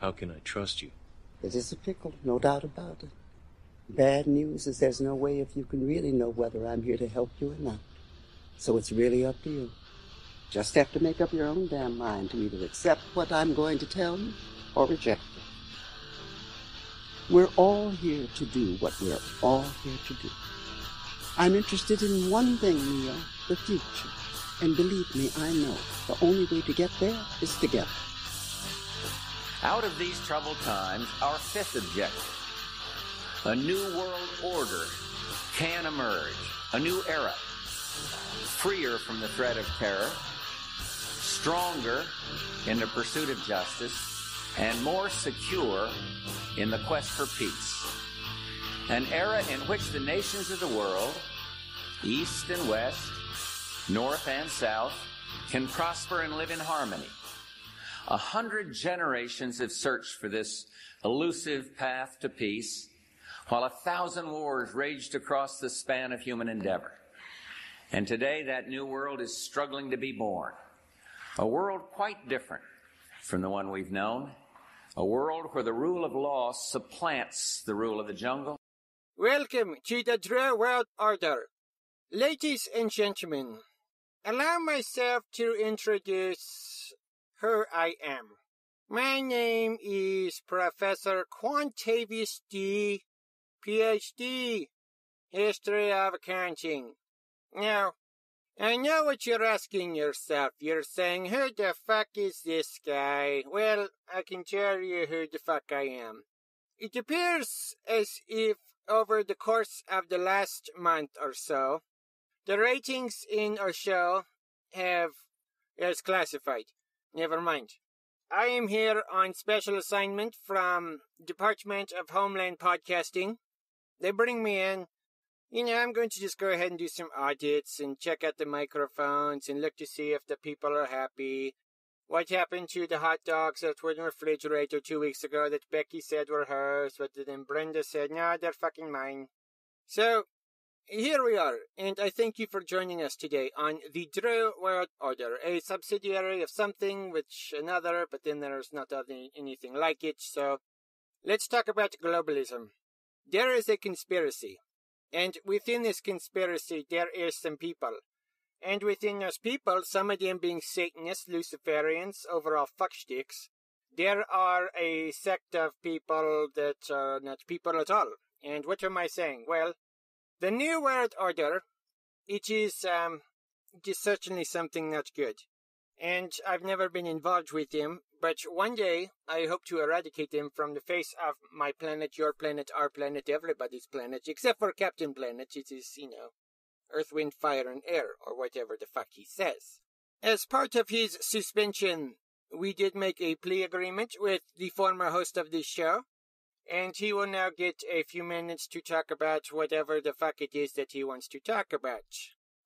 How can I trust you? It is a pickle, no doubt about it. Bad news is there's no way if you can really know whether I'm here to help you or not. So it's really up to you. Just have to make up your own damn mind to either accept what I'm going to tell you or reject it. We're all here to do what we're all here to do. I'm interested in one thing, Neo, the future. And believe me, I know the only way to get there is together. Out of these troubled times, our fifth objective a new world order can emerge, a new era, freer from the threat of terror, stronger in the pursuit of justice, and more secure in the quest for peace. An era in which the nations of the world, east and west, north and south, can prosper and live in harmony. A hundred generations have searched for this elusive path to peace, while a thousand wars raged across the span of human endeavor. And today that new world is struggling to be born. A world quite different from the one we've known. A world where the rule of law supplants the rule of the jungle. Welcome to the Drew World Order. Ladies and gentlemen, allow myself to introduce who I am. My name is Professor Quantavius D. PhD, History of Accounting. Now, I know what you're asking yourself. You're saying, who the fuck is this guy? Well, I can tell you who the fuck I am. It appears as if over the course of the last month or so, the ratings in our show have as classified. Never mind. I am here on special assignment from Department of Homeland Podcasting. They bring me in you know, I'm going to just go ahead and do some audits and check out the microphones and look to see if the people are happy. What happened to the hot dogs that were in the refrigerator two weeks ago that Becky said were hers, but then Brenda said, no, they're fucking mine. So, here we are, and I thank you for joining us today on the Drew World Order, a subsidiary of something which another, but then there's not anything like it, so let's talk about globalism. There is a conspiracy and within this conspiracy, there is some people. And within those people, some of them being Satanists, Luciferians, overall fucksticks, there are a sect of people that are not people at all. And what am I saying? Well, the New World Order, it is, um, it is certainly something not good. And I've never been involved with them, but one day, I hope to eradicate him from the face of my planet, your planet, our planet, everybody's planet, except for Captain Planet. It is, you know, Earth, Wind, Fire, and Air, or whatever the fuck he says. As part of his suspension, we did make a plea agreement with the former host of this show, and he will now get a few minutes to talk about whatever the fuck it is that he wants to talk about.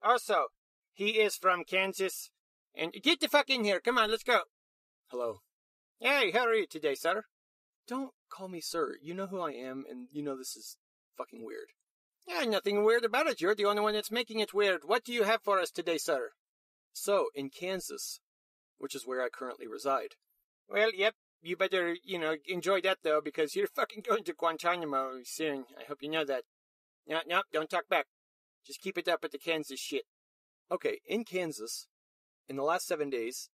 Also, he is from Kansas, and get the fuck in here. Come on, let's go. Hello. Hey, how are you today, sir? Don't call me sir. You know who I am, and you know this is fucking weird. Yeah, nothing weird about it. You're the only one that's making it weird. What do you have for us today, sir? So, in Kansas, which is where I currently reside. Well, yep. You better, you know, enjoy that though, because you're fucking going to Guantanamo soon. I hope you know that. No, no, don't talk back. Just keep it up with the Kansas shit. Okay, in Kansas, in the last seven days,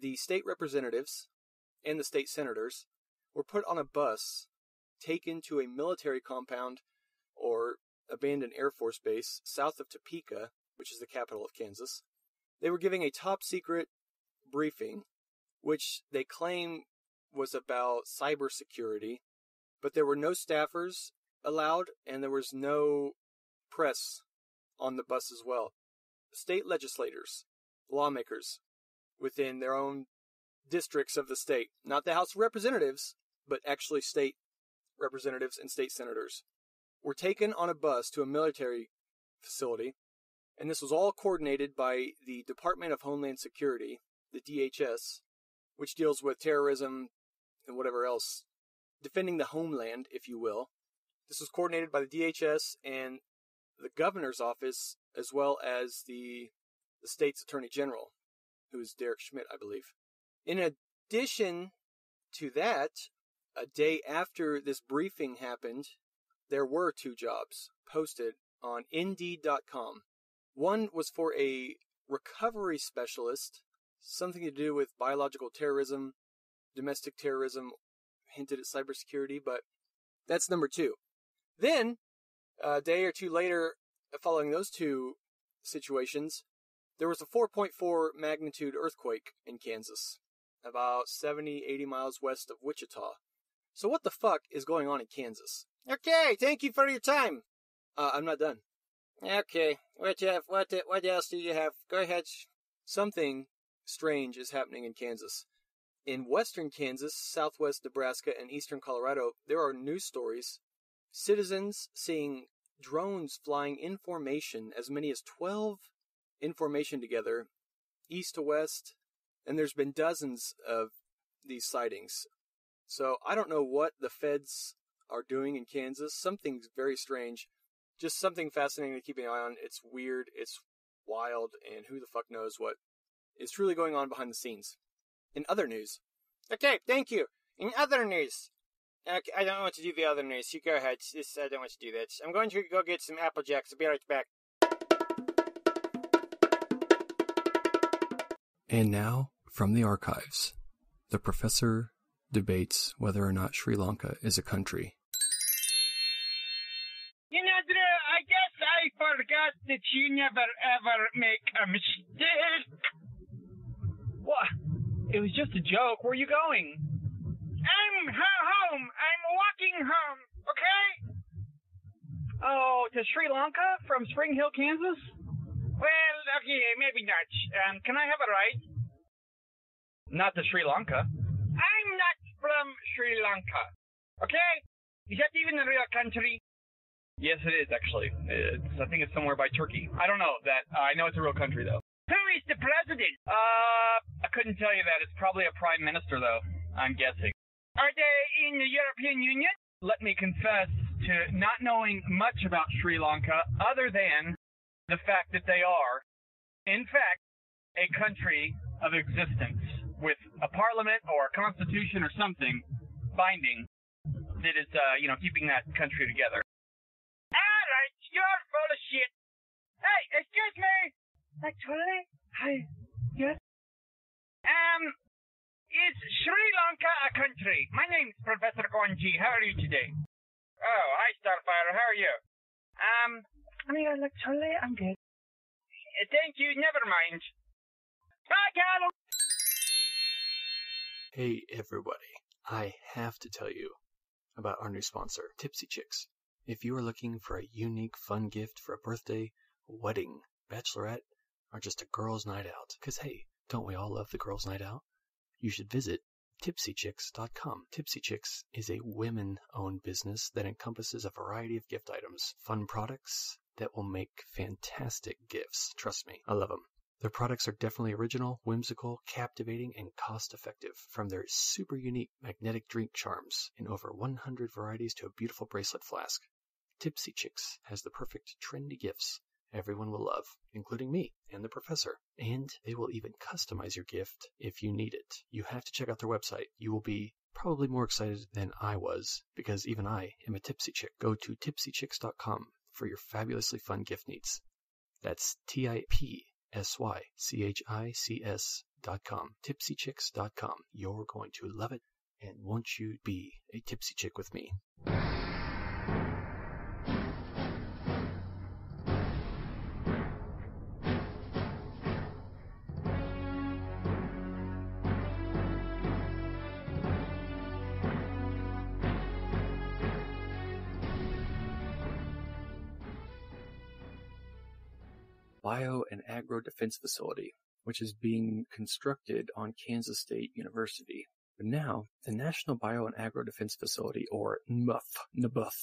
the state representatives and the state senators were put on a bus, taken to a military compound or abandoned Air Force base south of Topeka, which is the capital of Kansas. They were giving a top secret briefing, which they claim was about cybersecurity, but there were no staffers allowed and there was no press on the bus as well. State legislators, lawmakers, within their own districts of the state. Not the House of Representatives, but actually state representatives and state senators were taken on a bus to a military facility, and this was all coordinated by the Department of Homeland Security, the DHS, which deals with terrorism and whatever else, defending the homeland, if you will. This was coordinated by the DHS and the governor's office, as well as the the state's attorney general who's Derek Schmidt, I believe. In addition to that, a day after this briefing happened, there were two jobs posted on Indeed.com. One was for a recovery specialist, something to do with biological terrorism, domestic terrorism, hinted at cybersecurity, but that's number two. Then, a day or two later, following those two situations, there was a 4.4 magnitude earthquake in Kansas, about 70, 80 miles west of Wichita. So what the fuck is going on in Kansas? Okay, thank you for your time. Uh, I'm not done. Okay, what you have? What what else do you have? Go ahead. Something strange is happening in Kansas. In western Kansas, southwest Nebraska, and eastern Colorado, there are news stories. Citizens seeing drones flying in formation, as many as 12 in formation together, east to west, and there's been dozens of these sightings. So I don't know what the feds are doing in Kansas. Something's very strange. Just something fascinating to keep an eye on. It's weird, it's wild, and who the fuck knows what is truly going on behind the scenes. In other news. Okay, thank you. In other news. Okay, I don't want to do the other news. You go ahead. This, I don't want to do that. I'm going to go get some Apple Jacks. I'll be right back. And now, from the archives, the professor debates whether or not Sri Lanka is a country. You know, Drew, I guess I forgot that you never ever make a mistake. What? It was just a joke. Where are you going? I'm home. I'm walking home, okay? Oh, to Sri Lanka from Spring Hill, Kansas? Well, okay, maybe not. Um, can I have a ride? Not to Sri Lanka. I'm not from Sri Lanka, okay? Is that even a real country? Yes, it is actually. It's, I think it's somewhere by Turkey. I don't know that. Uh, I know it's a real country though. Who is the president? Uh, I couldn't tell you that. It's probably a prime minister though. I'm guessing. Are they in the European Union? Let me confess to not knowing much about Sri Lanka other than the fact that they are, in fact, a country of existence with a parliament or a constitution or something binding that is, uh, you know, keeping that country together. All right, you're full of shit. Hey, excuse me. Actually, hi. Yes. Um, is Sri Lanka a country? My name's Professor Gonji. How are you today? Oh, hi, Starfire. How are you? Um, I mean, actually, I'm good. thank you. Never mind. Bye, Carol. Hey, everybody. I have to tell you about our new sponsor, Tipsy Chicks. If you are looking for a unique, fun gift for a birthday, wedding, bachelorette, or just a girls' night out, because hey, don't we all love the girls' night out? You should visit tipsychicks.com. Tipsy Chicks is a women owned business that encompasses a variety of gift items, fun products that will make fantastic gifts. Trust me, I love them. Their products are definitely original, whimsical, captivating, and cost effective. From their super unique magnetic drink charms in over 100 varieties to a beautiful bracelet flask, Tipsy Chicks has the perfect trendy gifts everyone will love, including me and the professor. And they will even customize your gift if you need it. You have to check out their website. You will be probably more excited than I was because even I am a tipsy chick. Go to tipsychicks.com for your fabulously fun gift needs. That's T I P S Y C H I C S dot com. Tipsychicks dot com. You're going to love it. And won't you be a tipsy chick with me? Bio and Agro Defense Facility, which is being constructed on Kansas State University. But now, the National Bio and Agro Defense Facility, or NBUF, NBUF,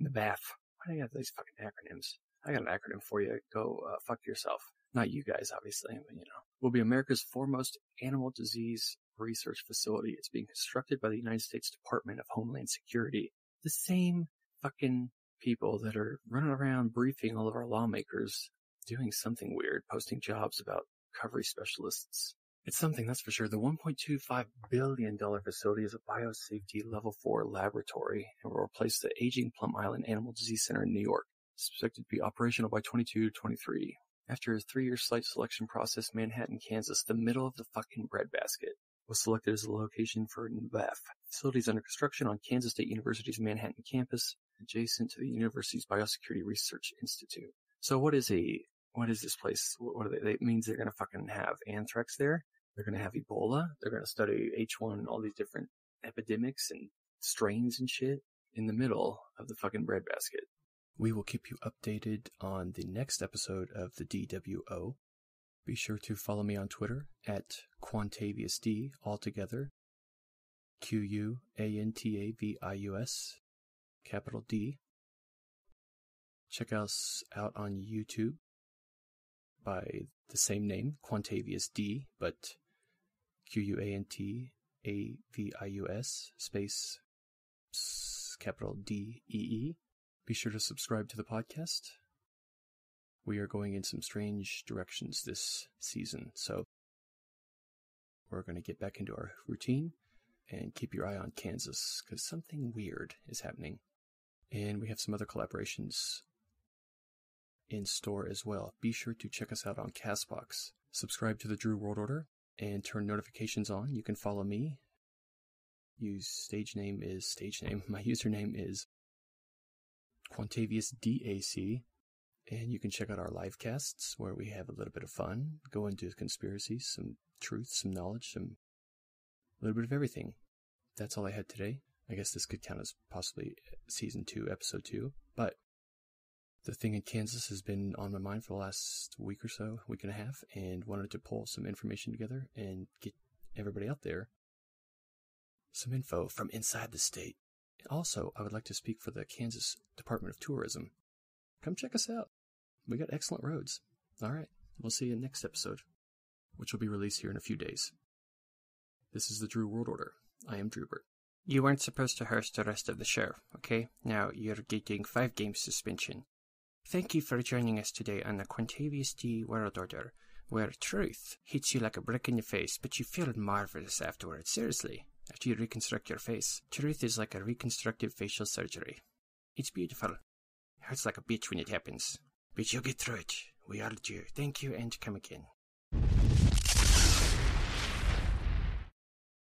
NBAF. Why do you have these fucking acronyms? I got an acronym for you. Go uh, fuck yourself. Not you guys, obviously, but you know. Will be America's foremost animal disease research facility. It's being constructed by the United States Department of Homeland Security. The same fucking people that are running around briefing all of our lawmakers doing something weird, posting jobs about recovery specialists It's something, that's for sure. The $1.25 billion facility is a biosafety level 4 laboratory and will replace the aging Plum Island Animal Disease Center in New York. It's expected to be operational by 22 23. After a three year site selection process, Manhattan, Kansas, the middle of the fucking breadbasket, was selected as the location for NBAF. Facilities under construction on Kansas State University's Manhattan campus, adjacent to the university's Biosecurity Research Institute. So what is a, what is this place? What, are they? It means they're gonna fucking have anthrax there. They're gonna have Ebola. They're gonna study H1 and all these different epidemics and strains and shit in the middle of the fucking breadbasket. We will keep you updated on the next episode of the DWO. Be sure to follow me on Twitter at QuantaviusD, altogether. Q U A N T A V I U S, capital D. Check us out on YouTube by the same name, Quantavius D, but Q U A N T A V I U S, space capital D E E. Be sure to subscribe to the podcast. We are going in some strange directions this season, so we're going to get back into our routine and keep your eye on Kansas because something weird is happening. And we have some other collaborations in store as well. Be sure to check us out on Castbox. Subscribe to the Drew World Order and turn notifications on. You can follow me. Use stage name is stage name. My username is Quantavius DAC. And you can check out our live casts where we have a little bit of fun, go into conspiracies, some truth, some knowledge, some a little bit of everything. That's all I had today. I guess this could count as possibly season two, episode two. But the thing in Kansas has been on my mind for the last week or so, week and a half, and wanted to pull some information together and get everybody out there some info from inside the state. Also, I would like to speak for the Kansas Department of Tourism. Come check us out. We got excellent roads. All right, we'll see you next episode, which will be released here in a few days. This is the Drew World Order. I am Drewbert. You weren't supposed to host the rest of the show, okay? Now you're getting five game suspension. Thank you for joining us today on the Quantavius D World Order, where truth hits you like a brick in the face, but you feel marvelous afterwards. Seriously after you reconstruct your face. Truth is like a reconstructive facial surgery. It's beautiful. Hurts like a bitch when it happens. But you'll get through it. We all do. Thank you and come again.